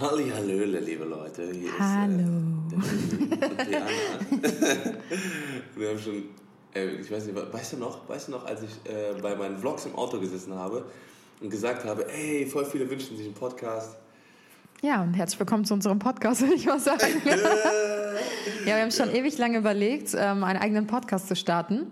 Hallihallöle, liebe Leute. Hier Hallo. Ist, äh. Wir haben schon, äh, ich weiß nicht, weißt du noch, weißt du noch, als ich äh, bei meinen Vlogs im Auto gesessen habe und gesagt habe, ey, voll viele wünschen sich einen Podcast. Ja, und herzlich willkommen zu unserem Podcast, würde ich mal sagen. ja, wir haben schon ewig lange überlegt, ähm, einen eigenen Podcast zu starten.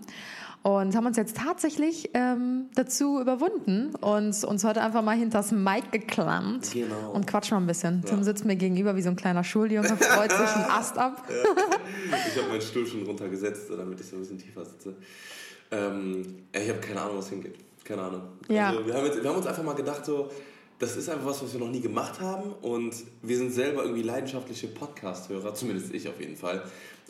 Und haben uns jetzt tatsächlich ähm, dazu überwunden und uns heute einfach mal hinters Mic geklammt Genau. und quatschen mal ein bisschen. Tim sitzt mir gegenüber wie so ein kleiner Schuljunge, freut sich einen Ast ab. Ich habe meinen Stuhl schon runtergesetzt, damit ich so ein bisschen tiefer sitze. Ähm, ich habe keine Ahnung, was hingeht. Keine Ahnung. Ja. Also wir, haben jetzt, wir haben uns einfach mal gedacht, so, das ist einfach was, was wir noch nie gemacht haben. Und wir sind selber irgendwie leidenschaftliche Podcast-Hörer, zumindest ich auf jeden Fall.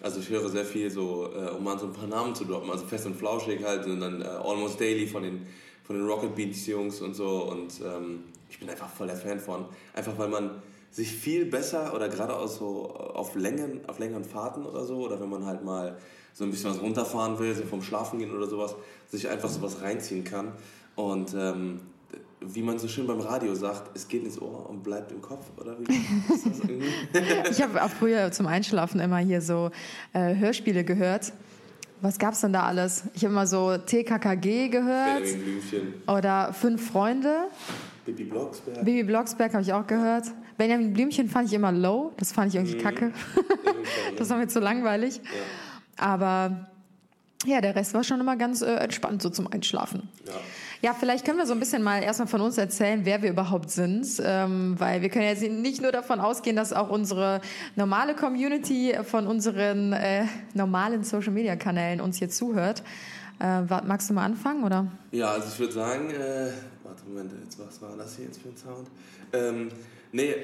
Also ich höre sehr viel so, äh, um mal so ein paar Namen zu droppen, also Fest und Flauschig halt und dann äh, Almost Daily von den, von den Rocket Beats Jungs und so. Und ähm, ich bin einfach voll der Fan von. Einfach weil man sich viel besser oder gerade auch so auf, Längen, auf längeren Fahrten oder so, oder wenn man halt mal so ein bisschen was runterfahren will, so vom Schlafen gehen oder sowas, sich einfach sowas reinziehen kann. Und ähm, wie man so schön beim Radio sagt, es geht ins Ohr und bleibt im Kopf, oder? Ich habe auch früher zum Einschlafen immer hier so äh, Hörspiele gehört. Was gab's denn da alles? Ich habe immer so TKKG gehört oder Fünf Freunde. Bibi Blocksberg. Bibi Blocksberg habe ich auch gehört. Benjamin Blümchen fand ich immer low. Das fand ich irgendwie kacke. Das war mir zu langweilig. Aber ja, der Rest war schon immer ganz äh, entspannt so zum Einschlafen. Ja. Ja, vielleicht können wir so ein bisschen mal erstmal von uns erzählen, wer wir überhaupt sind, ähm, weil wir können jetzt nicht nur davon ausgehen, dass auch unsere normale Community von unseren äh, normalen Social-Media-Kanälen uns hier zuhört. Äh, magst du mal anfangen, oder? Ja, also ich würde sagen, äh, warte Moment, jetzt, was war das hier jetzt für ein Sound? Ähm, nee,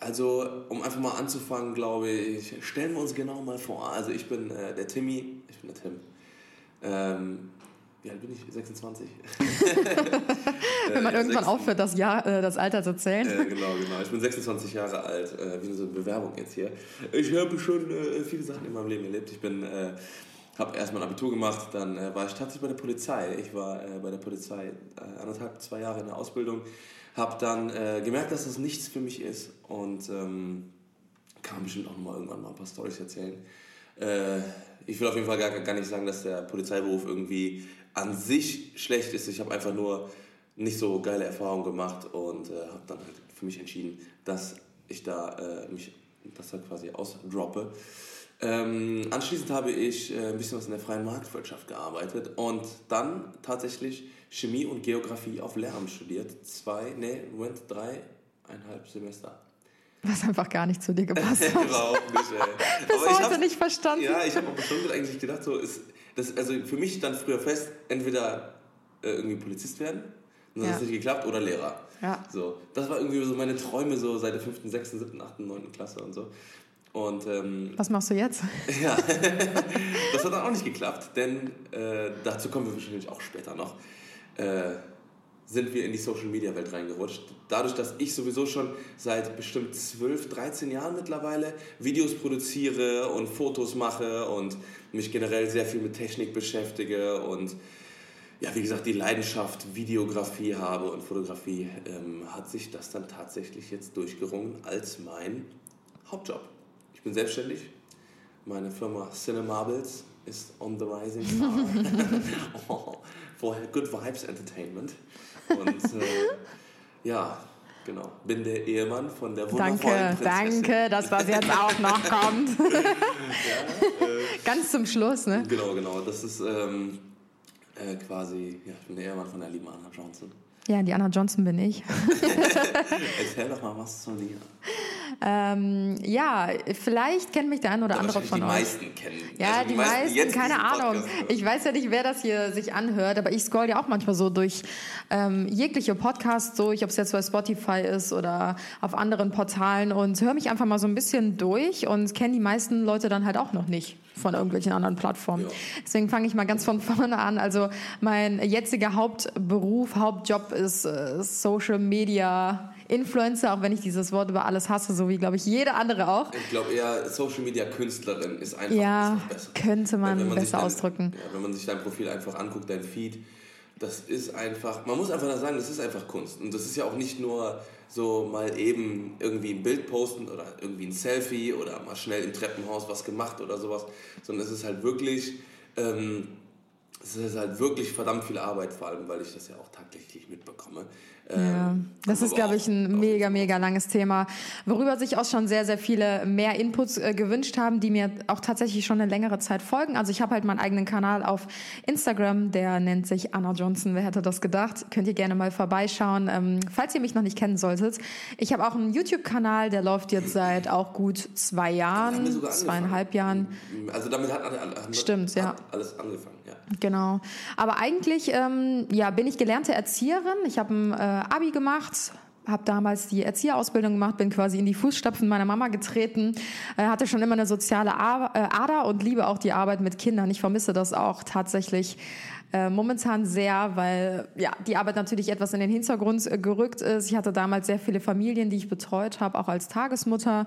also um einfach mal anzufangen, glaube ich, stellen wir uns genau mal vor. Also ich bin äh, der Timmy, ich bin der Tim. Ähm, wie alt bin ich? 26? Wenn man Äh, irgendwann aufhört, das, Jahr, äh, das Alter zu zählen. Äh, genau, genau. Ich bin 26 Jahre alt, äh, wie so eine Bewerbung jetzt hier. Ich habe schon äh, viele Sachen in meinem Leben erlebt. Ich bin, äh, habe erst mein Abitur gemacht, dann war ich tatsächlich bei der Polizei. Ich war bei der Polizei anderthalb, zwei Jahre in der Ausbildung. Habe dann gemerkt, dass das nichts für mich ist und ähm, kann bestimmt auch noch mal irgendwann mal ein paar Storys erzählen. Äh, ich will auf jeden Fall gar, gar nicht sagen, dass der Polizeiberuf irgendwie an sich schlecht ist. Ich habe einfach nur nicht so geile Erfahrungen gemacht und äh, habe dann halt für mich entschieden, dass ich da äh, mich das halt quasi ausdroppe. Ähm, anschließend habe ich äh, ein bisschen was in der freien Marktwirtschaft gearbeitet und dann tatsächlich Chemie und Geografie auf Lehramt studiert. Zwei, nee, Moment, dreieinhalb Semester. Was einfach gar nicht zu dir gepasst hat. Überhaupt nicht, ey. Bis Aber ich heute hab- nicht verstanden. Ja, ich habe auch schon eigentlich gedacht, so ist das, also für mich stand früher fest, entweder äh, irgendwie Polizist werden, und dann Ja. hat es nicht geklappt, oder Lehrer. Ja. So, das war irgendwie so meine Träume so seit der 5., 6., 7., 8., 9. Klasse und so. Und ähm, Was machst du jetzt? ja, das hat dann auch nicht geklappt, denn äh, dazu kommen wir wahrscheinlich auch später noch. Äh, sind wir in die Social Media Welt reingerutscht. Dadurch, dass ich sowieso schon seit bestimmt 12, 13 Jahren mittlerweile Videos produziere und Fotos mache und mich generell sehr viel mit Technik beschäftige und ja, wie gesagt, die Leidenschaft Videografie habe und Fotografie, ähm, hat sich das dann tatsächlich jetzt durchgerungen als mein Hauptjob. Ich bin selbstständig. Meine Firma Cinemables ist on the rising star. oh, for Good Vibes Entertainment. Und äh, ja, genau. Bin der Ehemann von der wundervollen Danke, Prinzessin. danke, dass das jetzt auch noch kommt. Ganz zum Schluss, ne? Genau, genau. Das ist ähm, äh, quasi, ja, ich bin der Ehemann von der lieben Anna Johnson. Ja, die Anna Johnson bin ich. Erzähl doch mal was zu dir. Ähm, ja, vielleicht kennt mich der ein oder Ja, andere von die euch. meisten kennen. Ja, also die, meisten, jetzt keine Ahnung. Ich weiß ja nicht, wer das hier sich anhört, aber ich scroll ja auch manchmal so durch ähm, jegliche Podcasts durch, ob es jetzt bei Spotify ist oder auf anderen Portalen und höre mich einfach mal so ein bisschen durch und kenne die meisten Leute dann halt auch noch nicht von irgendwelchen anderen Plattformen. Ja. Deswegen fange ich mal ganz von vorne an. Also mein jetziger Hauptberuf, Hauptjob ist äh, Social Media Influencer, auch wenn ich dieses Wort über alles hasse, so wie glaube ich jede andere auch. Ich glaube eher Social Media Künstlerin ist einfach Ja, noch besser. könnte man sich besser dein, ausdrücken. Ja, wenn man sich dein Profil einfach anguckt, dein Feed, das ist einfach, man muss einfach sagen, das ist einfach Kunst. Und das ist ja auch nicht nur so mal eben irgendwie ein Bild posten oder irgendwie ein Selfie oder mal schnell im Treppenhaus was gemacht oder sowas, sondern es ist halt wirklich, ähm, es ist halt wirklich verdammt viel Arbeit, vor allem weil ich das ja auch tagtäglich mitbekomme. Ja, ähm, das ist, glaube ich, ein mega, mega langes Thema, worüber sich auch schon sehr, sehr viele mehr Inputs äh, gewünscht haben, die mir auch tatsächlich schon eine längere Zeit folgen. Also ich habe halt meinen eigenen Kanal auf Instagram, der nennt sich Anna Johnson. Wer hätte das gedacht? Könnt ihr gerne mal vorbeischauen, ähm, falls ihr mich noch nicht kennen solltet. Ich habe auch einen YouTube-Kanal, der läuft jetzt seit auch gut zwei Jahren, zweieinhalb Jahren. Also damit hat, hat, hat Stimmt, ja. alles angefangen, Genau. Aber eigentlich ähm, ja, bin ich gelernte Erzieherin. Ich habe ein äh, Abi gemacht, habe damals die Erzieherausbildung gemacht, bin quasi in die Fußstapfen meiner Mama getreten, äh, hatte schon immer eine soziale äh, Ader und liebe auch die Arbeit mit Kindern. Ich vermisse das auch tatsächlich äh, momentan sehr, weil ja die Arbeit natürlich etwas in den Hintergrund gerückt ist. Ich hatte damals sehr viele Familien, die ich betreut habe, auch als Tagesmutter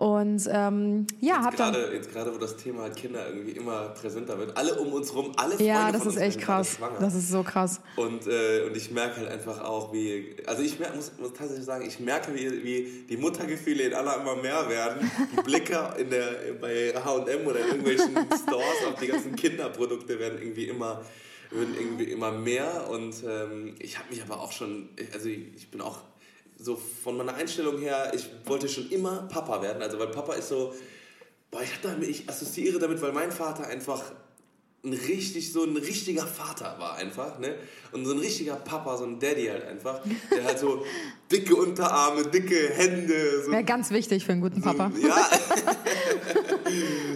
und ähm, ja, habe dann jetzt gerade, wo das Thema Kinder irgendwie immer präsenter wird, alle um uns rum, alle Freunde Ja, das ist echt krass. Das ist so krass. Und äh, und ich merke halt einfach auch, wie also ich merke, muss, muss tatsächlich sagen, ich merke, wie, wie die Muttergefühle in aller immer mehr werden. Die Blicke in der bei H&M oder in irgendwelchen Stores auf die ganzen Kinderprodukte werden irgendwie immer werden irgendwie immer mehr und ähm, ich habe mich aber auch schon, also ich bin auch so von meiner Einstellung her, ich wollte schon immer Papa werden. Also, weil Papa ist so, boah, ich, damit, ich assoziiere damit, weil mein Vater einfach ein richtig, so ein richtiger Vater war einfach, ne? Und so ein richtiger Papa, so ein Daddy halt einfach, der halt so dicke Unterarme, dicke Hände. So, Wäre ganz wichtig für einen guten Papa. So, ja.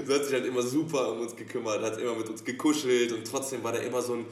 so hat sich halt immer super um uns gekümmert, hat immer mit uns gekuschelt und trotzdem war der immer so ein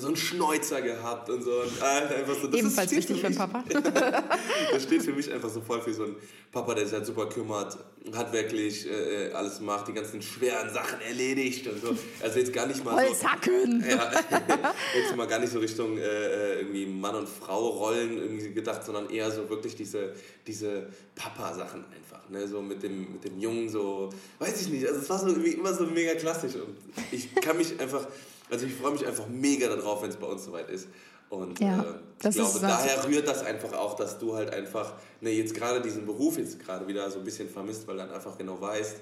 so einen Schnäuzer gehabt und so. Und einfach so das Ebenfalls ist, wichtig für, für Papa. das steht für mich einfach so voll für so einen Papa, der sich halt super kümmert, hat wirklich äh, äh, alles macht, die ganzen schweren Sachen erledigt und so. Also jetzt gar nicht mal Holzhacken. so... Ja, jetzt mal gar nicht so Richtung äh, äh, irgendwie Mann und Frau Rollen irgendwie gedacht, sondern eher so wirklich diese, diese Papa-Sachen einfach. Ne? So mit dem, mit dem Jungen so, weiß ich nicht, also es war so irgendwie immer so mega klassisch und ich kann mich einfach also ich freue mich einfach mega darauf, wenn es bei uns soweit ist. Und ja, äh, ich glaube, daher rührt das einfach auch, dass du halt einfach ne, jetzt gerade diesen Beruf jetzt gerade wieder so ein bisschen vermisst, weil dann einfach genau weißt,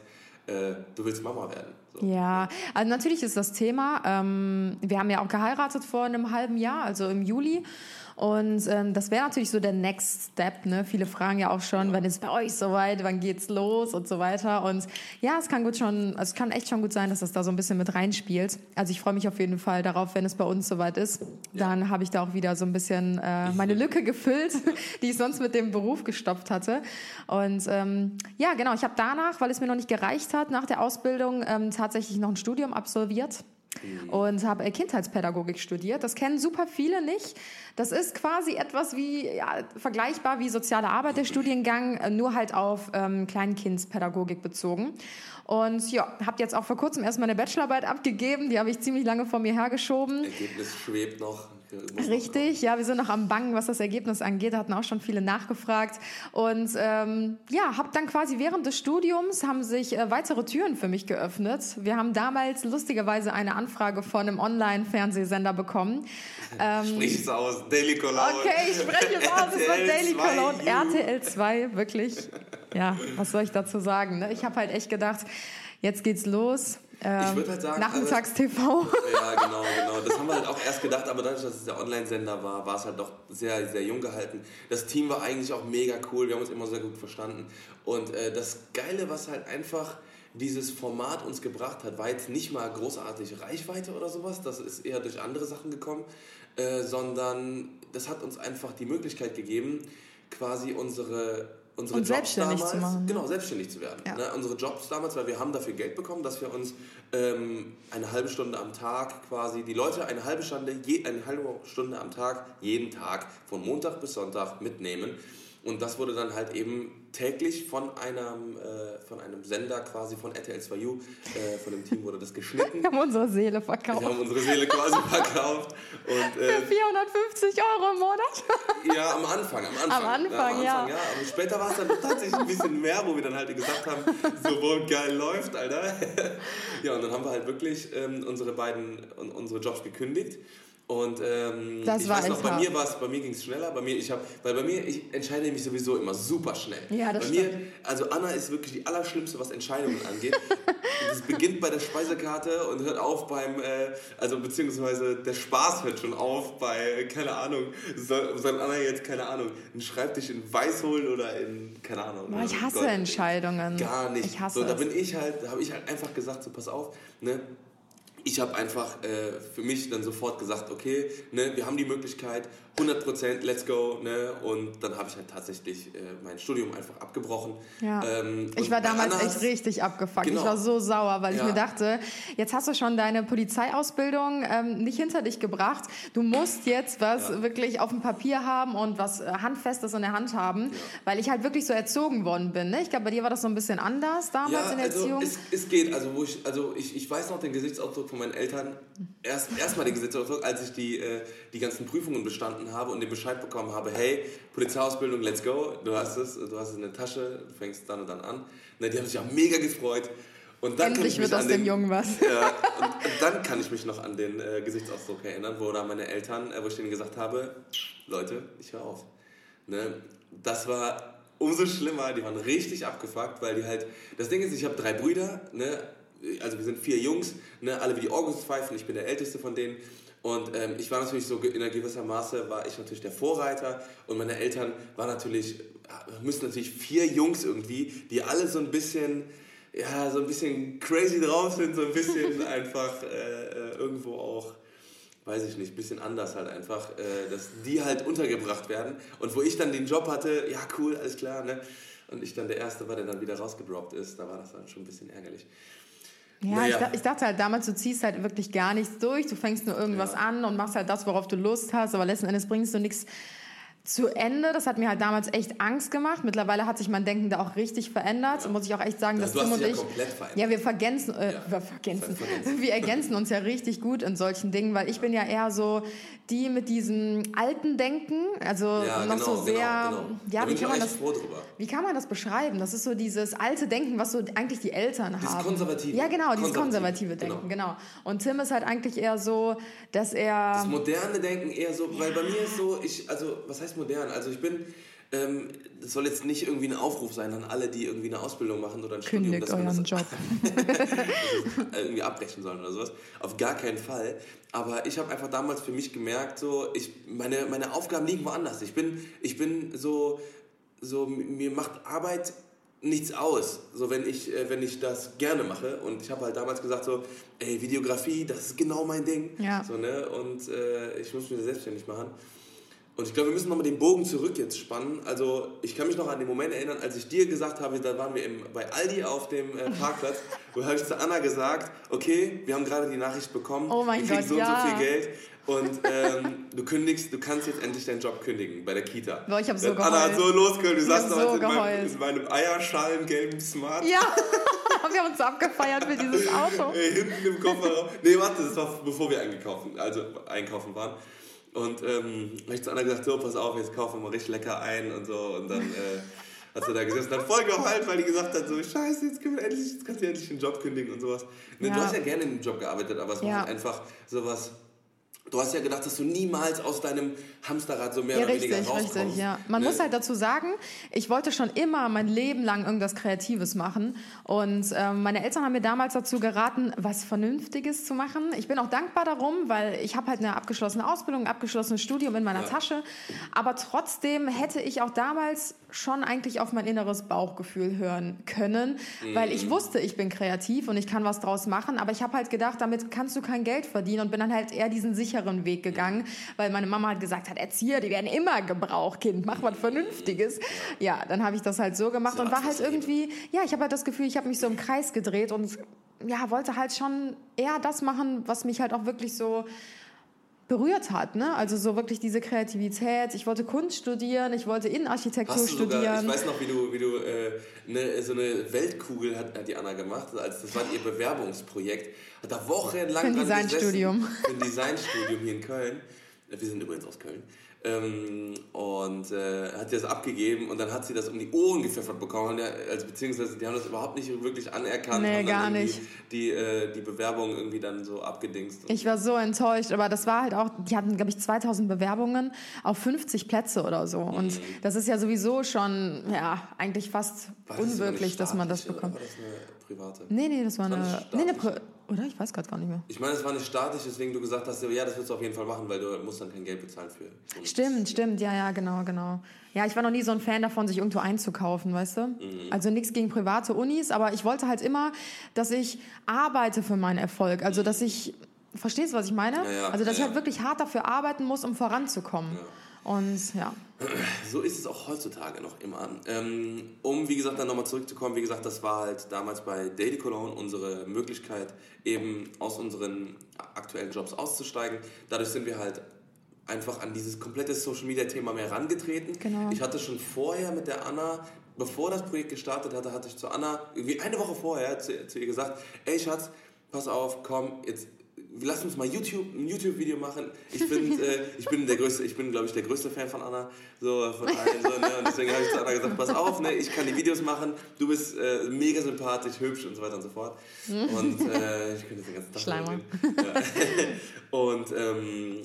äh, du willst Mama werden. So. Ja, also natürlich ist das Thema. Ähm, wir haben ja auch geheiratet vor einem halben Jahr, also im Juli. Und ähm, das wäre natürlich so der Next Step. Ne? Viele fragen ja auch schon, ja. wann ist bei euch soweit, wann geht's los und so weiter. Und ja, es kann gut schon, es kann echt schon gut sein, dass das da so ein bisschen mit reinspielt. Also ich freue mich auf jeden Fall darauf, wenn es bei uns soweit ist. Dann ja. habe ich da auch wieder so ein bisschen äh, meine Lücke gefüllt, die ich sonst mit dem Beruf gestopft hatte. Und ähm, ja, genau, ich habe danach, weil es mir noch nicht gereicht hat, nach der Ausbildung ähm, tatsächlich noch ein Studium absolviert Mhm. und habe äh, Kindheitspädagogik studiert. Das kennen super viele nicht. Das ist quasi etwas wie ja, vergleichbar wie soziale Arbeit der Studiengang, äh, nur halt auf ähm, Kleinkindspädagogik bezogen. Und ja, habe jetzt auch vor kurzem erst meine Bachelorarbeit abgegeben. Die habe ich ziemlich lange vor mir hergeschoben. Ergebnis schwebt noch. Richtig, ja, wir sind noch am Bangen, was das Ergebnis angeht. Da hatten auch schon viele nachgefragt. Und ähm, ja, habe dann quasi während des Studiums haben sich äh, weitere Türen für mich geöffnet. Wir haben damals lustigerweise eine Anfrage von einem Online-Fernsehsender bekommen. Ähm, Sprich es aus, Daily Cologne. Okay, ich spreche es aus, es war Daily Cologne, RTL 2, wirklich. Ja, was soll ich dazu sagen? Ne? Ich habe halt echt gedacht, jetzt geht's los ähm, halt sagen, Nachmittags-TV. Also, ja, genau, genau. Das haben wir halt auch erst gedacht, aber dadurch, dass es der Online-Sender war, war es halt doch sehr, sehr jung gehalten. Das Team war eigentlich auch mega cool, wir haben uns immer sehr gut verstanden. Und äh, das Geile, was halt einfach dieses Format uns gebracht hat, war jetzt nicht mal großartig Reichweite oder sowas, das ist eher durch andere Sachen gekommen, äh, sondern das hat uns einfach die Möglichkeit gegeben, quasi unsere unsere und Jobs selbstständig damals, zu machen. Genau, selbstständig zu werden. Ja. Ne? Unsere Jobs damals, weil wir haben dafür Geld bekommen, dass wir uns ähm, eine halbe Stunde am Tag quasi, die Leute eine halbe Stunde, je, eine halbe Stunde am Tag, jeden Tag, von Montag bis Sonntag mitnehmen. Und das wurde dann halt eben täglich von einem, äh, von einem Sender quasi von RTL 2U, äh, von dem Team wurde das geschnitten. Wir haben unsere Seele verkauft. Wir haben unsere Seele quasi verkauft. Und, äh, Für 450 Euro im Monat? Ja, am Anfang. Am Anfang, am Anfang, ja. Am Anfang, ja. ja. Aber später war es dann tatsächlich ein bisschen mehr, wo wir dann halt gesagt haben, so wohl geil läuft, Alter. ja, und dann haben wir halt wirklich ähm, unsere beiden, unsere Jobs gekündigt Und ähm, Das ich war weiß noch, bei hart. mir war es, bei mir ging es schneller. Bei mir, ich habe, weil bei mir, ich entscheide mich sowieso immer super schnell. Ja, das bei mir, also Anna ist wirklich die Allerschlimmste, was Entscheidungen angeht. Es beginnt bei der Speisekarte und hört auf beim, äh, also beziehungsweise der Spaß hört schon auf bei, keine Ahnung, soll, soll Anna jetzt, keine Ahnung, einen Schreibtisch in Weiß holen oder in, keine Ahnung. Boah, ich hasse Gott. Entscheidungen. Gar nicht. Ich hasse so, da bin ich halt, da habe ich halt einfach gesagt, so pass auf, ne? Ich habe einfach äh, für mich dann sofort gesagt, okay, ne, wir haben die Möglichkeit, 100%, let's go, ne? Und dann habe ich halt tatsächlich äh, mein Studium einfach abgebrochen. Ja. Ähm, Ich war damals Anna echt richtig abgefuckt. Genau. Ich war so sauer, weil ich Ja. mir dachte, jetzt hast du schon deine Polizeiausbildung ähm, nicht hinter dich gebracht. Du musst jetzt was Ja. wirklich auf dem Papier haben und was äh, Handfestes in der Hand haben, weil ich halt wirklich so erzogen worden bin. Ne? Ich glaube, bei dir war das so ein bisschen anders damals in der also Erziehung. es, es geht. Also, wo ich, also ich, ich weiß noch den Gesichtsausdruck von meinen Eltern. Erst erstmal den Gesichtsausdruck, als ich die, äh, die ganzen Prüfungen bestanden habe und den Bescheid bekommen habe, hey, Polizeiausbildung, let's go, du hast es, du hast es in der Tasche, du fängst dann und dann an. Ne, die haben sich auch mega gefreut. Und dann kann Endlich ich mich wird aus dem Jungen was. Ja, und, und dann kann ich mich noch an den äh, Gesichtsausdruck erinnern, wo da meine Eltern, äh, wo ich denen gesagt habe, Leute, ich höre auf. Ne? Das war umso schlimmer, die waren richtig abgefuckt, weil die halt, das Ding ist, ich habe drei Brüder, ne? Also wir sind vier Jungs, ne? alle wie die Orgelspfeifen, ich bin der älteste von denen. Und ähm, ich war natürlich so in einer gewisser Maße, war ich natürlich der Vorreiter und meine Eltern waren natürlich, müssen natürlich vier Jungs irgendwie, die alle so ein bisschen, ja, so ein bisschen crazy drauf sind, so ein bisschen einfach äh, äh, irgendwo auch, weiß ich nicht, ein bisschen anders halt einfach, äh, dass die halt untergebracht werden. Und wo ich dann den Job hatte, ja cool, alles klar, ne? Und ich dann der Erste war, der dann wieder rausgedroppt ist, da war das dann schon ein bisschen ärgerlich. Ja, Naja. ich, ich dachte halt damals, du ziehst halt wirklich gar nichts durch. Du fängst nur irgendwas Ja. an und machst halt das, worauf du Lust hast, aber letzten Endes bringst du nichts zu Ende. Das hat mir halt damals echt Angst gemacht. Mittlerweile hat sich mein Denken da auch richtig verändert. Muss ich auch echt sagen, Ja, dass Tim und ja ich. Ja, wir vergänzen, äh, Ja. wir, vergänzen. Ver- vergänzen. wir ergänzen uns ja richtig gut in solchen Dingen, weil ich bin ja eher so die mit diesem alten Denken, also Ja, noch genau, so sehr. genau, genau. Ja, wie kann man das? Wie kann man das beschreiben? Das ist so dieses alte Denken, was so eigentlich die Eltern Dieses haben. konservative. Ja, genau, dieses Konservative, konservative Denken, genau. Und Tim ist halt eigentlich eher so, dass er. Das moderne Denken eher so, weil bei mir ist so, ich, also, was heißt modern? Also, ich bin, ähm, das soll jetzt nicht irgendwie ein Aufruf sein an alle, die irgendwie eine Ausbildung machen oder ein Kündigt Studium, dass man das Job. irgendwie abbrechen sollen oder sowas. Auf gar keinen Fall. Aber ich habe einfach damals für mich gemerkt, so, ich, meine, meine Aufgaben liegen woanders. Ich bin, ich bin so, so, mir macht Arbeit nichts aus, so wenn ich, äh, wenn ich das gerne mache. Und ich habe halt damals gesagt so, ey, Videografie, das ist genau mein Ding. Ja. So, ne? Und äh, ich muss mich selbstständig machen. Und ich glaube, wir müssen nochmal den Bogen zurück jetzt spannen. Also ich kann mich noch an den Moment erinnern, als ich dir gesagt habe, da waren wir im, bei Aldi auf dem äh, Parkplatz, wo habe ich zu Anna gesagt, okay, wir haben gerade die Nachricht bekommen, Oh mein wir kriegen Gott, so ja. und so viel Geld und ähm, du kündigst, du kannst jetzt endlich deinen Job kündigen bei der Kita. Boah, ich hab so Und Anna hat geheult. so losgeheult, du saßt so in, meinem, geheult. in meinem Eierschalengelben gelben Smart. Ja, wir haben uns so abgefeiert für dieses Auto. Äh, hinten im Kofferraum. Nee, warte, das war bevor wir eingekauft, also einkaufen waren. Und ähm, habe ich zu Anna gesagt, so, pass auf, jetzt kaufen wir mal richtig lecker ein und so. Und dann äh, hat sie da gesessen und hat voll geheult, weil die gesagt hat, so, scheiße, jetzt, können wir endlich, jetzt kannst du endlich den Job kündigen und sowas. Ne, Ja. Du hast ja gerne in dem Job gearbeitet, aber es war Ja. halt einfach sowas... Du hast ja gedacht, dass du niemals aus deinem Hamsterrad so mehr Ja, oder richtig, weniger rauskommst. richtig, ja. Man ne? muss halt dazu sagen, ich wollte schon immer mein Leben lang irgendwas Kreatives machen. Und ähm, meine Eltern haben mir damals dazu geraten, was Vernünftiges zu machen. Ich bin auch dankbar darum, weil ich habe halt eine abgeschlossene Ausbildung, ein abgeschlossenes Studium in meiner Ja. Tasche. Aber trotzdem hätte ich auch damals schon eigentlich auf mein inneres Bauchgefühl hören können, weil Mhm. ich wusste, ich bin kreativ und ich kann was draus machen. Aber ich habe halt gedacht, damit kannst du kein Geld verdienen und bin dann halt eher diesen sicheren Weg gegangen, weil meine Mama halt gesagt hat, Erzieher, die werden immer gebraucht, Kind, mach was Vernünftiges. Ja, dann habe ich das halt so gemacht So und war halt irgendwie, ja, ich habe halt das Gefühl, ich habe mich so im Kreis gedreht und ja, wollte halt schon eher das machen, was mich halt auch wirklich so berührt hat, ne? Also so wirklich diese Kreativität. Ich wollte Kunst studieren, ich wollte Innenarchitektur sogar, studieren. ich weiß noch, wie du, wie du äh, ne, so eine Weltkugel hat, hat die Anna gemacht, als das war ihr Bewerbungsprojekt. Hat da wochenlang Für ein Designstudium. Für ein Designstudium hier in Köln. Wir sind übrigens aus Köln. Ähm, und äh, hat sie das abgegeben und dann hat sie das um die Ohren gepfeffert bekommen. Also beziehungsweise die haben das überhaupt nicht wirklich anerkannt. Nee, gar nicht. Die, äh, die Bewerbung irgendwie dann so abgedingst. Ich war so enttäuscht, aber das war halt auch, die hatten, glaube ich, 2000 Bewerbungen auf 50 Plätze oder so. Mhm. Und das ist ja sowieso schon, ja, eigentlich fast das unwirklich, dass man das bekommt. War das eine private? Nee, nee, das war das eine, nee, eine oder? Ich weiß gerade gar nicht mehr. Ich meine, es war nicht statisch, deswegen du gesagt hast, ja, das wirst du auf jeden Fall machen, weil du musst dann kein Geld bezahlen für. So stimmt, stimmt, ja, ja, genau, genau. Ja, ich war noch nie so ein Fan davon, sich irgendwo einzukaufen, weißt du? Mhm. Also nichts gegen private Unis, aber ich wollte halt immer, dass ich arbeite für meinen Erfolg. Also, dass ich, verstehst du, was ich meine? Ja, ja, also, dass ja, ich halt wirklich hart dafür arbeiten muss, um voranzukommen. Ja. Und ja. So ist es auch heutzutage noch immer. Ähm, um, wie gesagt, dann nochmal zurückzukommen, wie gesagt, das war halt damals bei Daily Cologne unsere Möglichkeit, eben aus unseren aktuellen Jobs auszusteigen. Dadurch sind wir halt einfach an dieses komplette Social Media Thema mehr herangetreten. Genau. Ich hatte schon vorher mit der Anna, bevor das Projekt gestartet hatte, hatte ich zu Anna irgendwie eine Woche vorher zu, zu ihr gesagt, ey Schatz, pass auf, komm, jetzt lass uns mal YouTube, ein YouTube-Video machen. Ich bin, äh, ich bin der größte, ich bin, glaube ich, der größte Fan von Anna. So, von allen, so, ne? Und deswegen habe ich zu Anna gesagt, pass auf, ne? ich kann die Videos machen, du bist äh, mega sympathisch, hübsch und so weiter und so fort. Und äh, ich könnte den ganzen Tag Schleimer. Ja. Und ähm,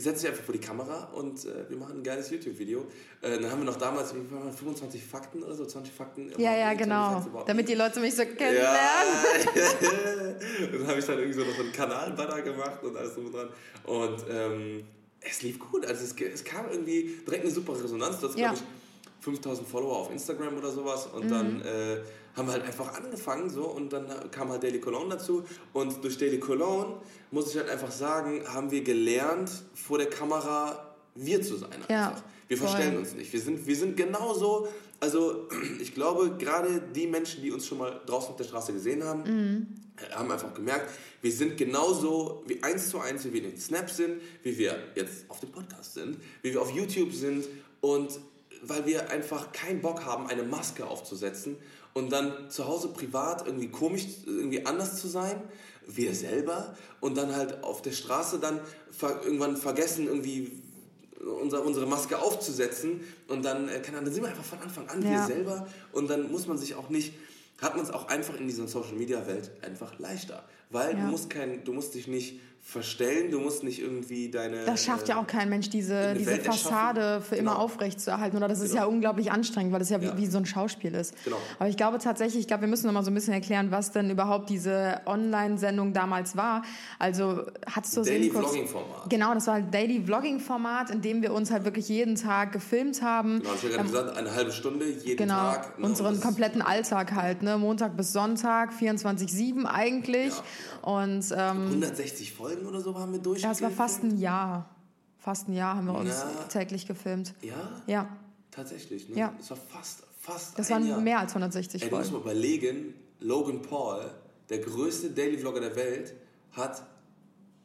setzt dich einfach vor die Kamera und äh, wir machen ein geiles YouTube-Video. Äh, dann haben wir noch damals wie war 25 Fakten oder so, 20 Fakten. Ja, ja, genau. Damit die Leute mich so kennenlernen. Ja. dann habe ich dann irgendwie so noch einen Kanalbanner gemacht und alles drum und dran. Und ähm, es lief gut. Also es, es, kam irgendwie direkt eine super Resonanz. Das ja. glaube ich 5000 Follower auf Instagram oder sowas. Und mhm. dann äh, haben wir halt einfach angefangen so und dann kam halt Daily Cologne dazu und durch Daily Cologne muss ich halt einfach sagen, haben wir gelernt vor der Kamera wir zu sein einfach. Ja, wir verstellen uns nicht. Wir sind, wir sind genauso, also ich glaube gerade die Menschen, die uns schon mal draußen auf der Straße gesehen haben, mhm. haben einfach gemerkt, wir sind genauso wie eins zu eins, wie wir in den Snap sind, wie wir jetzt auf dem Podcast sind, wie wir auf YouTube sind und weil wir einfach keinen Bock haben, eine Maske aufzusetzen und dann zu Hause privat irgendwie komisch, irgendwie anders zu sein, wir selber. Und dann halt auf der Straße dann ver irgendwann vergessen irgendwie unser, unsere Maske aufzusetzen. Und dann, äh, dann sind wir einfach von Anfang an ja. wir selber. Und dann muss man sich auch nicht, hat man es auch einfach in dieser Social Media Welt einfach leichter, weil ja. du musst kein, du musst dich nicht verstellen. Du musst nicht irgendwie deine. Das schafft ja auch kein Mensch, diese, diese Fassade für immer genau. aufrecht zu erhalten. Oder das ist genau. ja unglaublich anstrengend, weil das ja, ja. Wie, wie, so ein Schauspiel ist. Genau. Aber ich glaube tatsächlich, ich glaube, wir müssen noch mal so ein bisschen erklären, was denn überhaupt diese Online-Sendung damals war. Also hattest du Daily Vlogging-Format. Genau, das war ein Daily Vlogging-Format, in dem wir uns halt wirklich jeden Tag gefilmt haben. Genau, ich habe ähm, gesagt, eine halbe Stunde jeden genau, Tag. Ne, unseren kompletten Alltag halt, ne? Montag bis Sonntag, 24-7 eigentlich. Ja. Und, ähm, 160 Folgen oder so haben wir durch. Ja, es war fast ein Jahr. Fast ein Jahr haben wir uns Na, täglich gefilmt. Ja? Ja. Tatsächlich, ne? Ja. Es war fast, fast Das waren Jahr. mehr als 160 Ey, Folgen. Du musst mal überlegen, Logan Paul, der größte Daily Vlogger der Welt, hat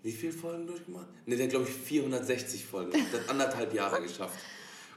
wie viele Folgen durchgemacht? Ne, der hat glaube ich 460 Folgen. Der hat anderthalb Jahre geschafft.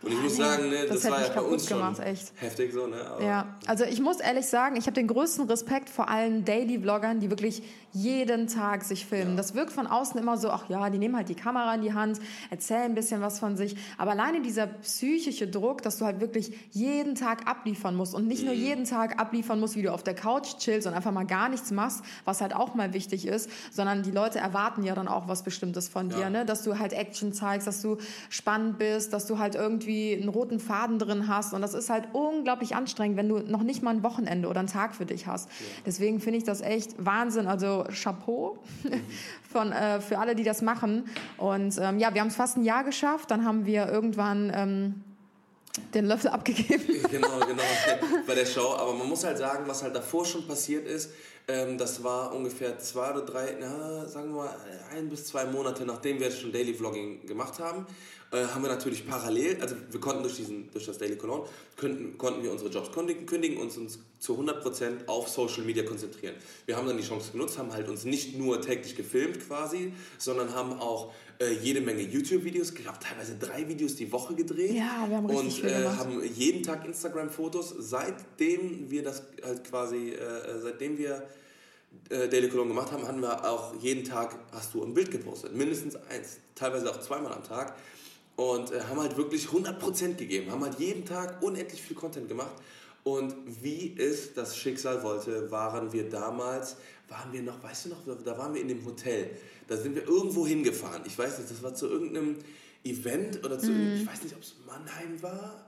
Und ich muss sagen, ne, das, das war ja bei uns gemacht, schon echt. heftig so. Ne? Aber ja, also ich muss ehrlich sagen, ich habe den größten Respekt vor allen Daily-Vloggern, die wirklich jeden Tag sich filmen. Ja. Das wirkt von außen immer so, ach ja, die nehmen halt die Kamera in die Hand, erzählen ein bisschen was von sich. Aber alleine dieser psychische Druck, dass du halt wirklich jeden Tag abliefern musst und nicht mhm. nur jeden Tag abliefern musst, wie du auf der Couch chillst und einfach mal gar nichts machst, was halt auch mal wichtig ist, sondern die Leute erwarten ja dann auch was Bestimmtes von ja. dir, ne? dass du halt Action zeigst, dass du spannend bist, dass du halt irgendwie einen roten Faden drin hast und das ist halt unglaublich anstrengend, wenn du noch nicht mal ein Wochenende oder einen Tag für dich hast. Deswegen finde ich das echt Wahnsinn. Also Chapeau von, äh, für alle, die das machen. Und ähm, ja, wir haben es fast ein Jahr geschafft. Dann haben wir irgendwann ähm, den Löffel abgegeben. Genau, genau, bei der Show. Aber man muss halt sagen, was halt davor schon passiert ist, ähm, das war ungefähr zwei oder drei, na, sagen wir mal, ein bis zwei Monate, nachdem wir schon Daily Vlogging gemacht haben äh, haben wir natürlich parallel, also wir konnten durch, diesen, durch das Daily Cologne, könnten, konnten wir unsere Jobs kündigen, kündigen und uns zu 100% auf Social Media konzentrieren. Wir haben dann die Chance genutzt, haben halt uns nicht nur täglich gefilmt quasi, sondern haben auch äh, jede Menge YouTube-Videos, ich glaube teilweise drei Videos die Woche gedreht. Ja, wir haben richtig Und äh, haben jeden Tag Instagram-Fotos, seitdem wir das halt quasi, äh, seitdem wir äh, Daily Cologne gemacht haben, haben wir auch jeden Tag, hast du ein Bild gepostet, mindestens eins, teilweise auch zweimal am Tag. und äh, haben halt wirklich 100% gegeben, haben halt jeden Tag unendlich viel Content gemacht. Und wie es das Schicksal wollte, waren wir damals, waren wir noch, weißt du noch, da waren wir in dem Hotel. Da sind wir irgendwo hingefahren. Ich weiß nicht, das war zu irgendeinem Event oder zu, mm. ich weiß nicht, ob es Mannheim war.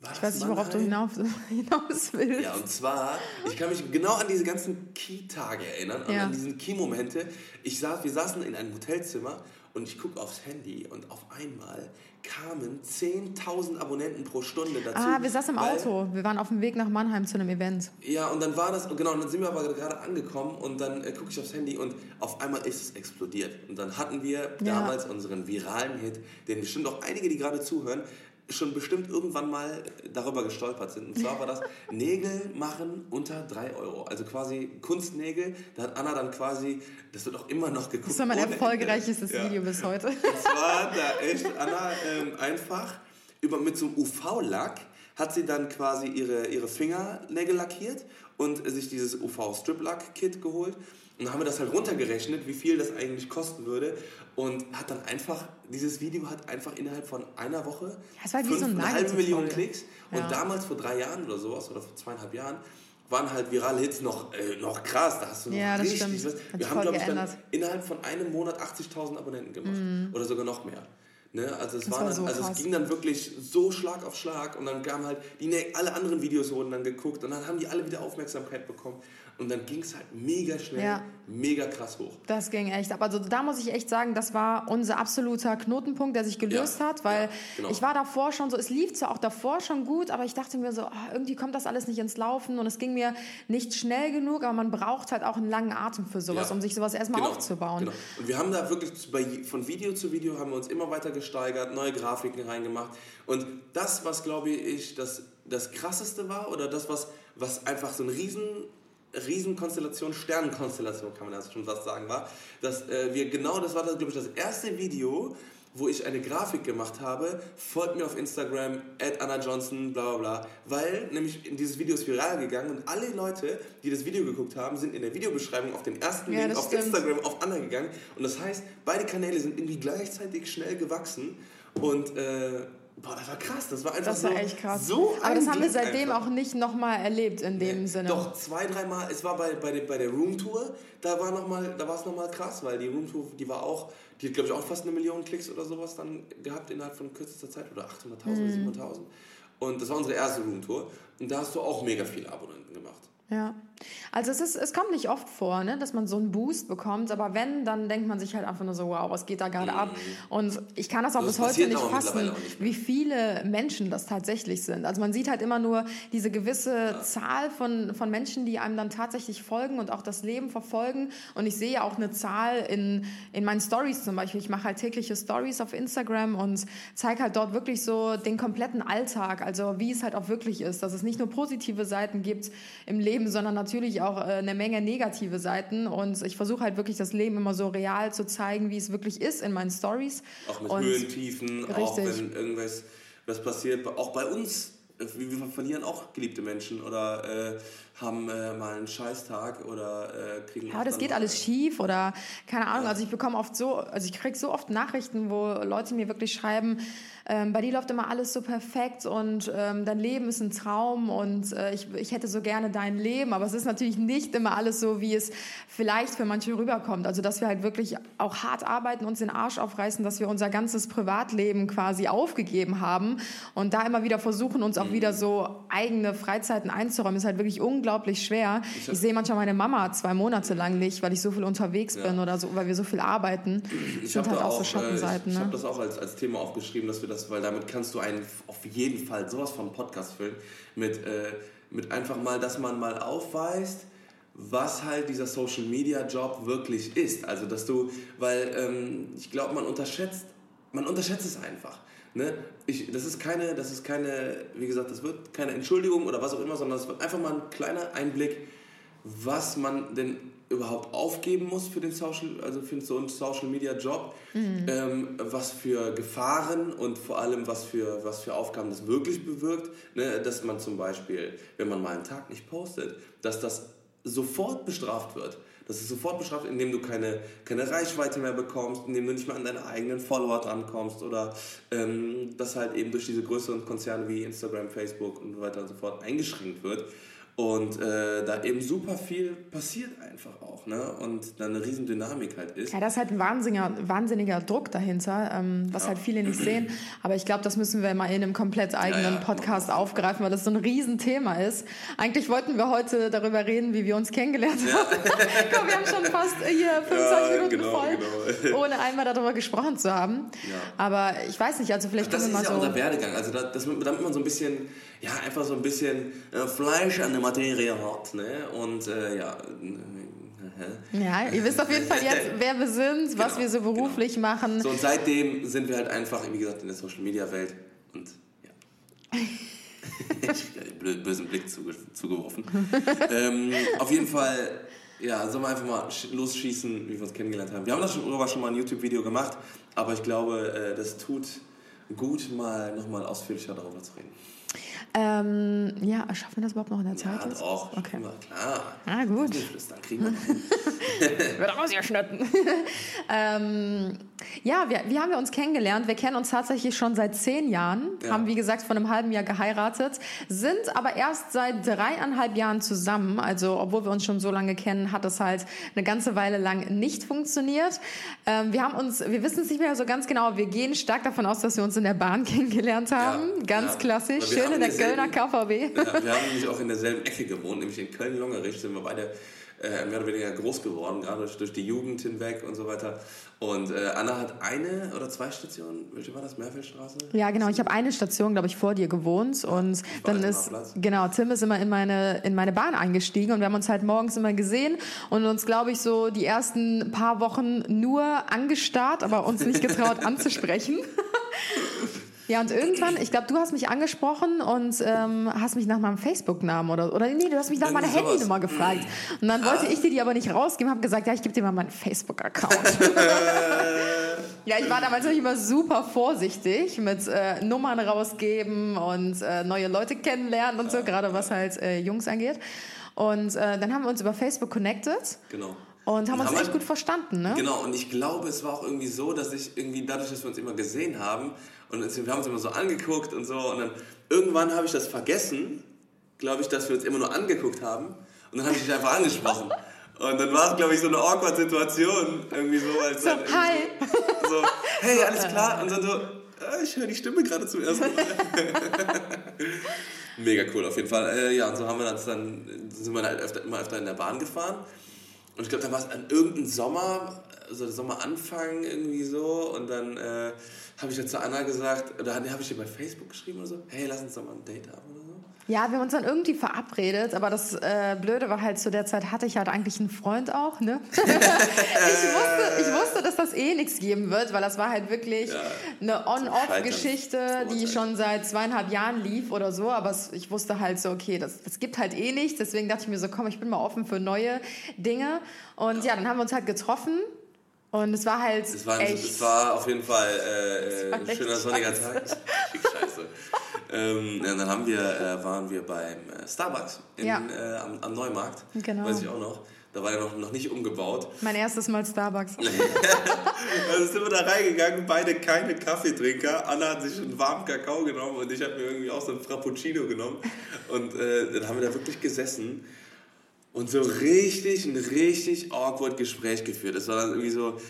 War ich weiß nicht, worauf du hinaus, hinaus willst. Ja, und zwar, ich kann mich genau an diese ganzen Key-Tage erinnern, ja. an diesen Key-Momente. Ich saß, wir saßen in einem Hotelzimmer und ich gucke aufs Handy und auf einmal kamen 10.000 Abonnenten pro Stunde dazu. Ah, wir saßen im Auto. Wir waren auf dem Weg nach Mannheim zu einem Event. Ja, und dann war das, genau, und dann sind wir aber gerade angekommen und dann äh, gucke ich aufs Handy und auf einmal ist es explodiert. Und dann hatten wir ja. damals unseren viralen Hit, den bestimmt auch einige, die gerade zuhören, schon bestimmt irgendwann mal darüber gestolpert sind. Und zwar war das Nägel machen unter 3 Euro. Also quasi Kunstnägel. Da hat Anna dann quasi, das wird auch immer noch geguckt. Das war mein erfolgreichstes ja. Video bis heute. Und zwar da echt Anna ähm, einfach über, mit so einem UV-Lack hat sie dann quasi ihre, ihre Fingernägel lackiert und sich dieses UV-Strip-Lack-Kit geholt. Und dann haben wir das halt runtergerechnet, wie viel das eigentlich kosten würde und hat dann einfach, dieses Video hat einfach innerhalb von einer Woche war fünf, so eine halbe Million Klicks. Ja. Und damals vor drei Jahren oder sowas, oder vor zweieinhalb Jahren, waren halt virale Hits noch, äh, noch krass. Da hast du ja, richtig, das stimmt. Wir haben, glaube ich, dann innerhalb von einem Monat 80.000 Abonnenten gemacht. Mhm. Oder sogar noch mehr. Ne? Also, es, war dann, so also es ging dann wirklich so Schlag auf Schlag und dann kamen halt die, alle anderen Videos wurden dann geguckt und dann haben die alle wieder Aufmerksamkeit bekommen. Und dann ging es halt mega schnell, ja. mega krass hoch. Das ging echt ab. Also da muss ich echt sagen, das war unser absoluter Knotenpunkt, der sich gelöst ja. hat, weil ja, genau. ich war davor schon so, es lief zwar auch davor schon gut, aber ich dachte mir so, oh, irgendwie kommt das alles nicht ins Laufen und es ging mir nicht schnell genug, aber man braucht halt auch einen langen Atem für sowas, um sich sowas erstmal genau. aufzubauen. Genau. Und wir haben da wirklich von Video zu Video haben wir uns immer weiter gesteigert, neue Grafiken reingemacht und das, was glaube ich das, das krasseste war oder das, was, was einfach so ein riesen Riesenkonstellation, Sternenkonstellation kann man das schon fast sagen, war, dass äh, wir genau, das war das, glaube ich, das erste Video, wo ich eine Grafik gemacht habe, folgt mir auf Instagram, at Anna Johnson, bla bla bla, weil nämlich dieses Video ist viral gegangen und alle Leute, die das Video geguckt haben, sind in der Videobeschreibung auf den ersten ja, Link auf stimmt. Instagram auf Anna gegangen und das heißt, beide Kanäle sind irgendwie gleichzeitig schnell gewachsen und äh, Boah, das war krass. Das war einfach das war so, echt krass. so Aber das haben wir seitdem einfach. auch nicht nochmal erlebt in dem nee, Sinne. Doch, zwei, dreimal. Es war bei, bei, der, bei der Roomtour, da war, noch mal, da war es nochmal krass, weil die Roomtour, die war auch, die hat glaube ich auch fast eine Million Klicks oder sowas dann gehabt innerhalb von kürzester Zeit oder 800.000 mhm. oder 700.000. Und das war unsere erste Roomtour. Und da hast du auch mega viele Abonnenten gemacht. Ja. Also es, ist, es kommt nicht oft vor, ne, dass man so einen Boost bekommt, aber wenn, dann denkt man sich halt einfach nur so, wow, was geht da gerade ab? Mhm. Und ich kann das auch das bis heute nicht fassen, nicht wie viele Menschen das tatsächlich sind. Also man sieht halt immer nur diese gewisse ja. Zahl von, von Menschen, die einem dann tatsächlich folgen und auch das Leben verfolgen. Und ich sehe auch eine Zahl in, in meinen Stories zum Beispiel. Ich mache halt tägliche Stories auf Instagram und zeige halt dort wirklich so den kompletten Alltag, also wie es halt auch wirklich ist, dass es nicht nur positive Seiten gibt im Leben, sondern natürlich auch äh, eine Menge negative Seiten und ich versuche halt wirklich das Leben immer so real zu zeigen, wie es wirklich ist in meinen Stories. Auch mit und Höhen, Tiefen, richtig. auch wenn irgendwas was passiert, auch bei uns, wir verlieren auch geliebte Menschen oder äh, haben äh, mal einen Scheißtag oder äh, kriegen. Ja, das geht alles schief oder keine Ahnung. Ja. Also ich bekomme oft so, also ich kriege so oft Nachrichten, wo Leute mir wirklich schreiben, ähm, bei dir läuft immer alles so perfekt und ähm, dein Leben ist ein Traum und äh, ich, ich hätte so gerne dein Leben, aber es ist natürlich nicht immer alles so, wie es vielleicht für manche rüberkommt. Also dass wir halt wirklich auch hart arbeiten, uns den Arsch aufreißen, dass wir unser ganzes Privatleben quasi aufgegeben haben und da immer wieder versuchen, uns auch mhm. wieder so eigene Freizeiten einzuräumen, ist halt wirklich unglaublich schwer. Ich, ich sehe manchmal meine Mama zwei Monate lang nicht, weil ich so viel unterwegs ja. bin oder so, weil wir so viel arbeiten. Ich habe halt auch, so Schattenseiten. Äh, ich, ich ne? habe das auch als, als Thema aufgeschrieben, dass wir das, weil damit kannst du einen auf jeden Fall sowas von Podcast füllen, mit, äh, mit einfach mal, dass man mal aufweist, was halt dieser Social Media Job wirklich ist. Also, dass du, weil ähm, ich glaube, man unterschätzt, man unterschätzt es einfach. Ne? Ich, das ist keine, das ist keine, wie gesagt, das wird keine Entschuldigung oder was auch immer, sondern es wird einfach mal ein kleiner Einblick, was man denn überhaupt aufgeben muss für den Social, also für so einen Social Media Job, mhm. ähm, was für Gefahren und vor allem was für, was für Aufgaben das wirklich bewirkt, ne? dass man zum Beispiel, wenn man mal einen Tag nicht postet, dass das sofort bestraft wird. Das ist sofort bestraft, indem du keine, keine Reichweite mehr bekommst, indem du nicht mehr an deine eigenen Follower drankommst oder ähm, das halt eben durch diese größeren Konzerne wie Instagram, Facebook und so weiter und so fort eingeschränkt wird. Und äh, da eben super viel passiert einfach auch, ne? Und dann eine riesen Dynamik halt ist. Ja, das ist halt ein wahnsinniger, wahnsinniger Druck dahinter, ähm, was ja. halt viele nicht sehen. Aber ich glaube, das müssen wir mal in einem komplett eigenen ja, ja. Podcast aufgreifen, weil das so ein Riesenthema ist. Eigentlich wollten wir heute darüber reden, wie wir uns kennengelernt haben. Komm, wir haben schon fast hier 25 Minuten genau, voll, genau. ohne einmal darüber gesprochen zu haben. Aber ich weiß nicht, also vielleicht das können wir mal so... Das ist ja unser Werdegang. Also das, damit man so ein bisschen ja, einfach so ein bisschen äh, Fleisch an der Materie hat. Ne? Und äh, ja. Ja, ihr wisst auf jeden Fall jetzt, wer wir sind, was genau, wir so beruflich genau. machen. So, und seitdem sind wir halt einfach, wie gesagt, in der Social Media Welt. Und ja. ich bösen Blick zugeworfen. ähm, auf jeden Fall, ja, sollen wir einfach mal losschießen, wie wir uns kennengelernt haben. Wir haben das schon, schon mal ein YouTube-Video gemacht, aber ich glaube, äh, das tut gut, mal nochmal ausführlicher darüber zu reden. Ähm, ja, schaffen wir das überhaupt noch in der Zeit? Ja, doch. Okay. Immer, klar. Ah, gut. Dann kriegen wir Wird rausgeschnitten. ähm, ja, wie, wie haben wir uns kennengelernt? Wir kennen uns tatsächlich schon seit zehn Jahren, ja. haben wie gesagt vor einem halben Jahr geheiratet, sind aber erst seit dreieinhalb Jahren zusammen. Also, obwohl wir uns schon so lange kennen, hat das halt eine ganze Weile lang nicht funktioniert. Ähm, wir haben uns, wir wissen es nicht mehr so ganz genau, wir gehen stark davon aus, dass wir uns in der Bahn kennengelernt haben. Ja, ganz ja. klassisch. Schön in der Kölner KVB. Ja, wir haben nämlich auch in derselben Ecke gewohnt, nämlich in Köln-Longerich sind wir beide äh, mehr oder weniger groß geworden, gerade durch, die Jugend hinweg und so weiter. Und äh, Anna hat eine oder zwei Stationen, welche war das, Meerfeldstraße? Ja, genau, ich habe eine Station, glaube ich, vor dir gewohnt und dann ist, genau, Tim ist immer in meine, in meine Bahn eingestiegen und wir haben uns halt morgens immer gesehen und uns, glaube ich, so die ersten paar Wochen nur angestarrt, aber uns nicht getraut anzusprechen. Ja, und irgendwann, ich glaube, du hast mich angesprochen und ähm, hast mich nach meinem Facebook-Namen oder, oder nee, du hast mich nach meiner Handynummer gefragt. Und dann wollte ah. ich dir die aber nicht rausgeben, habe gesagt, ja, ich gebe dir mal meinen Facebook-Account. ja, ich war damals immer super vorsichtig mit äh, Nummern rausgeben und äh, neue Leute kennenlernen und so, gerade was halt äh, Jungs angeht. Und äh, dann haben wir uns über Facebook connected. Genau. Und haben uns echt gut verstanden, ne? Genau, und ich glaube, es war auch irgendwie so, dass ich irgendwie dadurch, dass wir uns immer gesehen haben und wir haben uns immer so angeguckt und so und dann irgendwann habe ich das vergessen, glaube ich, dass wir uns immer nur angeguckt haben und dann habe ich dich einfach angesprochen. Und dann war es, glaube ich, so eine awkward Situation, irgendwie so, als so, hi. So, hey, alles klar? Und dann so, ah, ich höre die Stimme gerade zum ersten Mal. Mega cool, auf jeden Fall. Äh, ja, und so haben wir das dann, sind wir halt öfter, immer öfter in der Bahn gefahren. Und ich glaube, dann war es an irgendeinem Sommer, also der Sommeranfang irgendwie so. Und dann äh, habe ich jetzt zu Anna gesagt, oder habe ich dir bei Facebook geschrieben oder so, hey, lass uns doch mal ein Date haben oder so. Ja, wir haben uns dann irgendwie verabredet, aber das äh, Blöde war halt, zu der Zeit hatte ich halt eigentlich einen Freund auch, ne? ich, wusste, ich wusste, dass das eh nichts geben wird, weil das war halt wirklich ja, eine On-Off-Geschichte, die schon seit zweieinhalb Jahren lief oder so, aber ich wusste halt so, okay, das, das gibt halt eh nichts, deswegen dachte ich mir so, komm, ich bin mal offen für neue Dinge und ja, ja dann haben wir uns halt getroffen und es war halt. Es war, echt, es war auf jeden Fall äh, ein schöner sonniger Tag. scheiße. ähm, dann haben wir, äh, waren wir beim äh, Starbucks in, ja. Äh, am, am, Neumarkt. Genau. Weiß ich auch noch. Da war er noch, noch nicht umgebaut. Mein erstes Mal Starbucks. also sind wir da reingegangen, beide keine Kaffeetrinker. Anna hat sich einen warmen Kakao genommen und ich habe mir irgendwie auch so ein Frappuccino genommen. Und äh, dann haben wir da wirklich gesessen und so richtig, ein richtig awkward Gespräch geführt. Es war dann irgendwie so,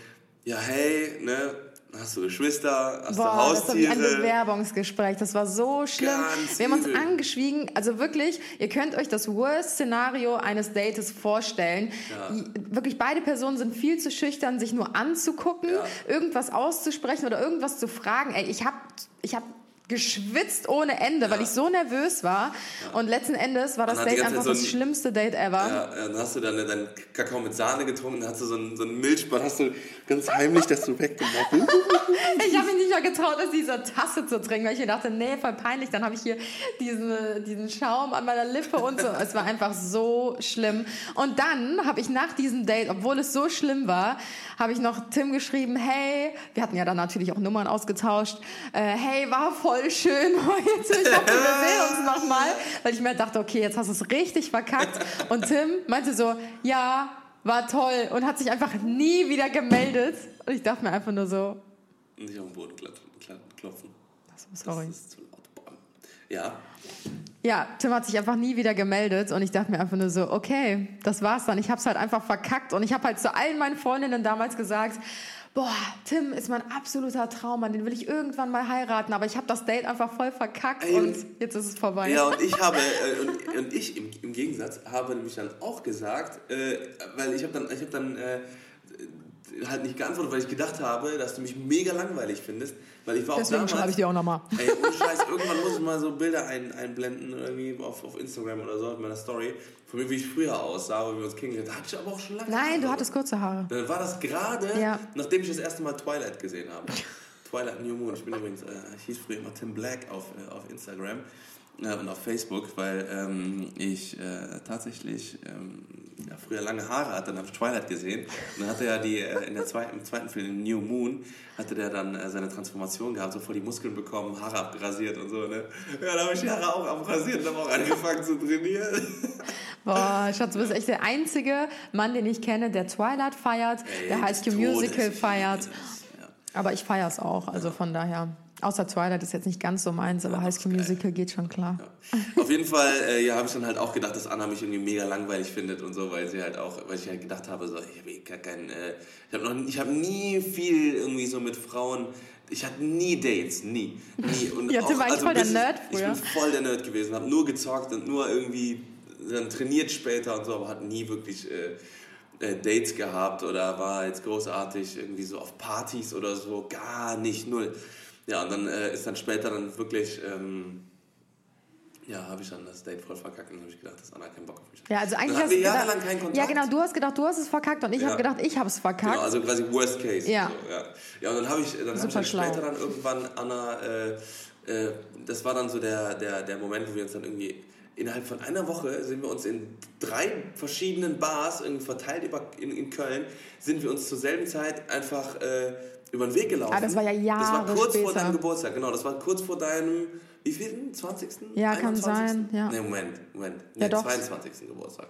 ja, hey, ne, hast du Geschwister, hast Boah, du Haustiere? Das war ein Bewerbungsgespräch, das war so schlimm. Ganz wir haben uns angeschwiegen, also wirklich, ihr könnt euch das Worst-Szenario eines Dates vorstellen. Ja. Wirklich, beide Personen sind viel zu schüchtern, sich nur anzugucken, ja. irgendwas auszusprechen oder irgendwas zu fragen. Ey, ich habe ich hab geschwitzt ohne Ende, ja. weil ich so nervös war. Ja. Und letzten Endes war das Date einfach so ein, das schlimmste Date ever. Ja, ja, dann hast du dann deinen Kakao mit Sahne getrunken, dann hast du so einen, so einen Milchbad, hast du ganz heimlich das so weggemacht. ich habe mich nicht mal getraut, aus dieser Tasse zu trinken, weil ich mir dachte, nee, voll peinlich. Dann habe ich hier diesen, diesen Schaum an meiner Lippe und so. Es war einfach so schlimm. Und dann habe ich nach diesem Date, obwohl es so schlimm war, habe ich noch Tim geschrieben, hey, wir hatten ja dann natürlich auch Nummern ausgetauscht, äh, hey, war voll schön heute. Ich hoffe, wir sehen uns nochmal. Weil ich mir dachte, okay, jetzt hast du es richtig verkackt. Und Tim meinte so, ja, war toll. Und hat sich einfach nie wieder gemeldet. Und ich dachte mir einfach nur so. Nicht auf den Boden klopfen. Sorry. Das ist zu laut. Ja. Ja, Tim hat sich einfach nie wieder gemeldet und ich dachte mir einfach nur so, okay, das war's dann. Ich hab's halt einfach verkackt und ich habe halt zu allen meinen Freundinnen damals gesagt, boah, Tim ist mein absoluter Traummann, den will ich irgendwann mal heiraten, aber ich habe das Date einfach voll verkackt Ey, und jetzt ist es vorbei. Ja, und ich habe, äh, und, und, ich im, im, Gegensatz habe nämlich dann auch gesagt, äh, weil ich habe dann, ich habe dann äh, halt nicht geantwortet, weil ich gedacht habe, dass du mich mega langweilig findest. Weil ich war Deswegen schreibe ich dir auch nochmal. Ey, ohne Scheiß, irgendwann muss ich mal so Bilder ein, einblenden irgendwie auf, auf Instagram oder so, in meiner Story. Von mir, wie ich früher aussah, wie wir uns kennengelernt haben. Da hatte ich aber auch schon lange Nein, Haare. du hattest kurze Haare. Dann war das gerade, ja. nachdem ich das erste Mal Twilight gesehen habe. Twilight New Moon. Ich bin übrigens, äh, ich hieß früher immer Tim Black auf, äh, auf Instagram äh, und auf Facebook, weil ähm, ich äh, tatsächlich ähm, ja, früher lange Haare hatte, dann habe ich Twilight gesehen. Und dann hatte er die, äh, in der zweiten, im zweiten Film, New Moon, hatte der dann äh, seine Transformation gehabt, so voll die Muskeln bekommen, Haare abrasiert und so, ne? Ja, da habe ich die Haare auch abrasiert und habe auch angefangen zu trainieren. Boah, Schatz, du bist echt der einzige Mann, den ich kenne, der Twilight feiert, Ey, der High School Musical feiert. Aber ich feiere es auch, also von daher. Außer Twilight ist jetzt nicht ganz so meins, aber ja, High School Musical geht schon klar. Ja. Auf jeden Fall, äh, ja, habe ich dann halt auch gedacht, dass Anna mich irgendwie mega langweilig findet und so, weil sie halt auch, weil ich halt gedacht habe, so, ich habe eh gar keinen, äh, ich habe noch, ich habe nie viel irgendwie so mit Frauen. Ich hatte nie Dates, nie, nie. Und ja, du warst also voll der Nerd früher. Ich bin voll der Nerd gewesen, habe nur gezockt und nur irgendwie dann trainiert später und so, aber hatte nie wirklich äh, äh, Dates gehabt oder war jetzt großartig irgendwie so auf Partys oder so, gar nicht, null. Ja, und dann äh, ist dann später dann wirklich, ähm, ja, habe ich dann das Date voll verkackt und habe ich gedacht, dass Anna keinen Bock auf mich hat. Ja, also eigentlich dann hast du jahrelang keinen Kontakt. Ja, genau, du hast gedacht, du hast es verkackt und ich ja. habe gedacht, ich habe es verkackt. Genau, also quasi Worst Case. Ja. So, ja. ja, und dann habe ich, dann hab ich dann später dann irgendwann Anna, äh, äh, das war dann so der, der, der Moment, wo wir uns dann irgendwie innerhalb von einer Woche sind wir uns in drei verschiedenen Bars verteilt über, in, in Köln, sind wir uns zur selben Zeit einfach äh, über den Weg gelaufen. Ah, das war ja Jahre Das war kurz später. vor deinem Geburtstag, genau. Das war kurz vor deinem, wie viel? 20.? Ja, 21. kann sein, ja. Nee, Moment, Moment. Nee, ja, doch. 22. Geburtstag.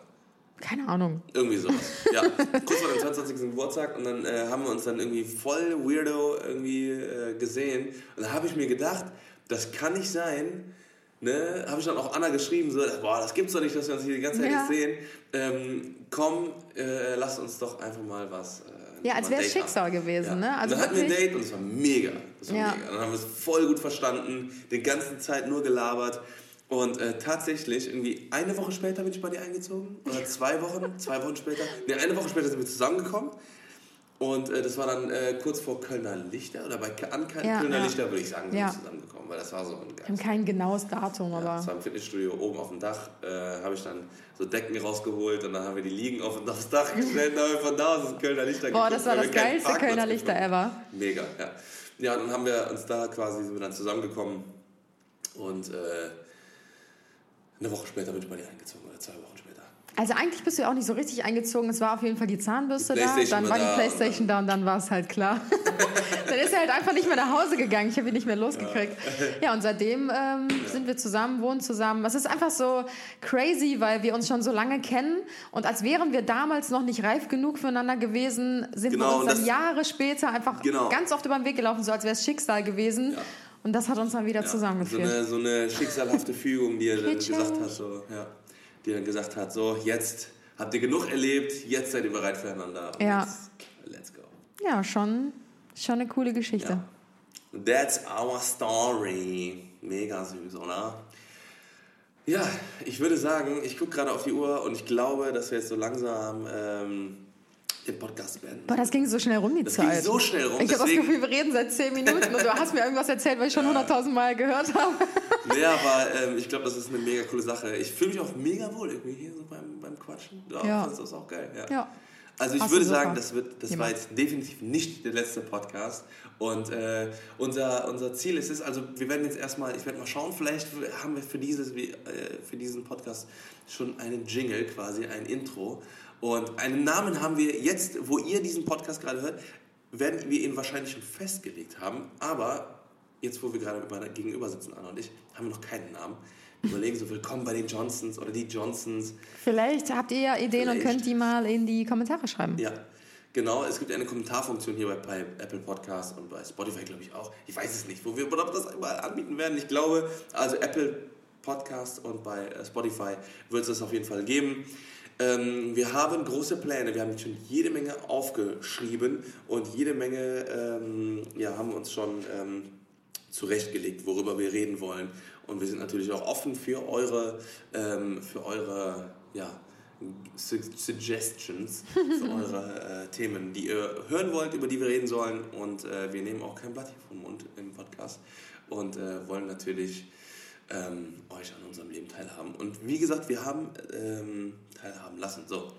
Keine Ahnung. Irgendwie sowas. Ja, kurz vor dem 22. Geburtstag und dann äh, haben wir uns dann irgendwie voll weirdo irgendwie äh, gesehen. Und da habe ich mir gedacht, das kann nicht sein, ne, habe ich dann auch Anna geschrieben, so, boah, das gibt's doch nicht, dass wir uns hier die ganze Zeit ja. sehen. Ähm, komm, äh, lass uns doch einfach mal was äh, ja, als wäre es Schicksal gewesen, ja. ne? Also dann hatten wir ein Date und es war mega. Das war ja. mega. Dann haben wir es voll gut verstanden, die ganze Zeit nur gelabert. Und äh, tatsächlich, irgendwie eine Woche später bin ich bei dir eingezogen. Oder zwei Wochen, zwei Wochen später. Ne, eine Woche später sind wir zusammengekommen. Und äh, das war dann äh, kurz vor Kölner Lichter oder bei an ja, Kölner ja. Lichter würde ich sagen, sind ja. wir zusammengekommen, weil das war so ein Ich habe kein genaues Datum, aber. das war im Fitnessstudio oben auf dem Dach, äh, habe ich dann so Decken rausgeholt und dann haben wir die Liegen auf das Dach gestellt und haben wir von da aus das Kölner Lichter Boah, das war das geilste Kölner Lichter ever. Mega, ja. Ja, dann haben wir uns da quasi sind wir dann zusammengekommen und äh, eine Woche später bin ich bei dir eingezogen oder zwei Wochen. Also eigentlich bist du ja auch nicht so richtig eingezogen. Es war auf jeden Fall die Zahnbürste die da, dann war die Playstation da und dann war es halt klar. dann ist er halt einfach nicht mehr nach Hause gegangen. Ich habe ihn nicht mehr losgekriegt. Ja, ja und seitdem ähm, ja. sind wir zusammen, wohnen zusammen. Es ist einfach so crazy, weil wir uns schon so lange kennen und als wären wir damals noch nicht reif genug füreinander gewesen, sind genau, wir uns dann Jahre später einfach genau. ganz oft über den Weg gelaufen, so als wäre es Schicksal gewesen. Ja. Und das hat uns dann wieder zusammengeführt. So eine, so eine schicksalhafte Fügung, die er dann gesagt hat. So, ja die dann gesagt hat, so jetzt habt ihr genug erlebt, jetzt seid ihr bereit füreinander. ja. let's go. Ja, schon, schon eine coole Geschichte. Ja. That's our story. Mega süß, oder? Ja, ich würde sagen, ich gucke gerade auf die Uhr und ich glaube, dass wir jetzt so langsam ähm, den Podcast beenden. Boah, das ging so schnell rum, die das Zeit. Ging so schnell rum. Ich habe das Gefühl, wir reden seit zehn Minuten und du hast mir irgendwas erzählt, was ich schon hunderttausend Mal gehört habe. Nee, aber ähm, ich glaube, das ist eine mega coole Sache. Ich fühle mich auch mega wohl irgendwie hier so beim, beim Quatschen. Ja, ja. Das ist auch geil. Ja. ja. Also ich Hast würde sagen, das, wird, das war jetzt definitiv nicht der letzte Podcast. Und äh, unser, unser Ziel ist es, also wir werden jetzt erstmal, ich werde mal schauen, vielleicht haben wir für, dieses, äh, für diesen Podcast schon einen Jingle quasi, ein Intro. Und einen Namen haben wir jetzt, wo ihr diesen Podcast gerade hört, werden wir ihn wahrscheinlich schon festgelegt haben. Aber jetzt wo wir gerade gegenüber sitzen, Anna und ich, haben wir noch keinen Namen. Überlegen so, willkommen bei den Johnsons oder die Johnsons. Vielleicht habt ihr ja Ideen Vielleicht. und könnt die mal in die Kommentare schreiben. Ja, genau. Es gibt eine Kommentarfunktion hier bei, bei Apple Podcast und bei Spotify, glaube ich, auch. Ich weiß es nicht, wo wir ob wir das überall anbieten werden. Ich glaube, also Apple Podcast und bei äh, Spotify wird es das auf jeden Fall geben. Ähm, wir haben große Pläne. Wir haben schon jede Menge aufgeschrieben und jede Menge ähm, ja, haben uns schon ähm, zurechtgelegt, worüber wir reden wollen. Und wir sind natürlich auch offen für eure, ähm, für eure ja, Su Suggestions, für eure äh, Themen, die ihr hören wollt, über die wir reden sollen. Und äh, wir nehmen auch kein Blatt hier vom Mund im Podcast und äh, wollen natürlich ähm, euch an unserem Leben teilhaben. Und wie gesagt, wir haben ähm, teilhaben lassen. So.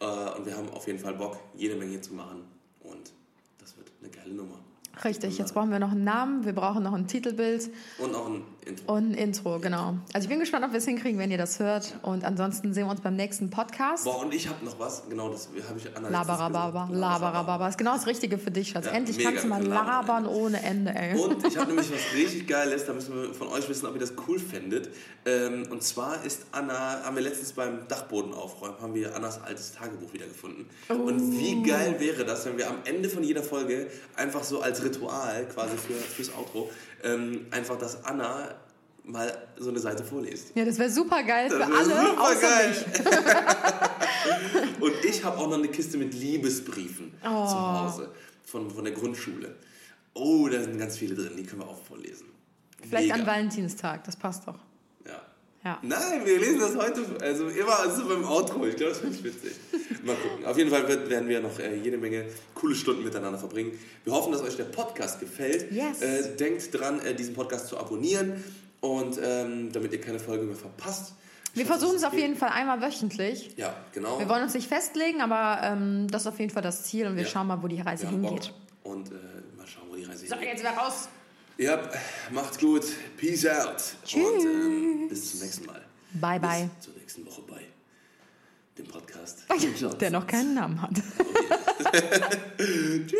Äh, und wir haben auf jeden Fall Bock, jede Menge zu machen. Und das wird eine geile Nummer. Richtig, jetzt brauchen wir noch einen Namen, wir brauchen noch ein Titelbild. Und auch ein Intro. und ein Intro, genau. Also ich bin gespannt, ob wir es hinkriegen, wenn ihr das hört. Und ansonsten sehen wir uns beim nächsten Podcast. Boah, und ich habe noch was, genau das habe ich Anna Labarababa. Labarababa. Ist genau das Richtige für dich, Schatz. Ja, Endlich kannst du mal Labern. labern ohne Ende, ey. Und ich habe nämlich was richtig Geiles, da müssen wir von euch wissen, ob ihr das cool findet. Ähm, und zwar ist Anna, haben wir letztens beim Dachboden aufräumen, haben wir Annas altes Tagebuch wiedergefunden. Und wie geil wäre das, wenn wir am Ende von jeder Folge einfach so als Ritual, quasi für, fürs Outro, ähm, einfach, dass Anna mal so eine Seite vorliest. Ja, das wäre super geil für alle, super außer geil. mich. Und ich habe auch noch eine Kiste mit Liebesbriefen Oh. zu Hause von, von der Grundschule. Oh, da sind ganz viele drin, die können wir auch vorlesen. Vielleicht Mega. an Valentinstag, das passt doch. Ja. Ja. Nein, wir lesen das heute, also immer also beim Outro. Ich glaube, das finde ich witzig. Mal gucken. Auf jeden Fall wird, werden wir noch äh, jede Menge coole Stunden miteinander verbringen. Wir hoffen, dass euch der Podcast gefällt. Yes. Äh, denkt dran, äh, diesen Podcast zu abonnieren und ähm, damit ihr keine Folge mehr verpasst. Ich Wir versuchen es auf geht. jeden Fall einmal wöchentlich. Ja, genau. Wir wollen uns nicht festlegen, aber ähm, das ist auf jeden Fall das Ziel und wir Ja. schauen mal, wo die Reise Wir haben Bock. hingeht. Und äh, mal schauen, wo die Reise So, hingeht. jetzt wieder raus. Ja, macht's gut. Peace out. Tschüss. Und ähm, bis zum nächsten Mal. Bye, bye. Bis zur nächsten Woche bei dem Podcast. Der noch keinen Namen hat. Tschüss.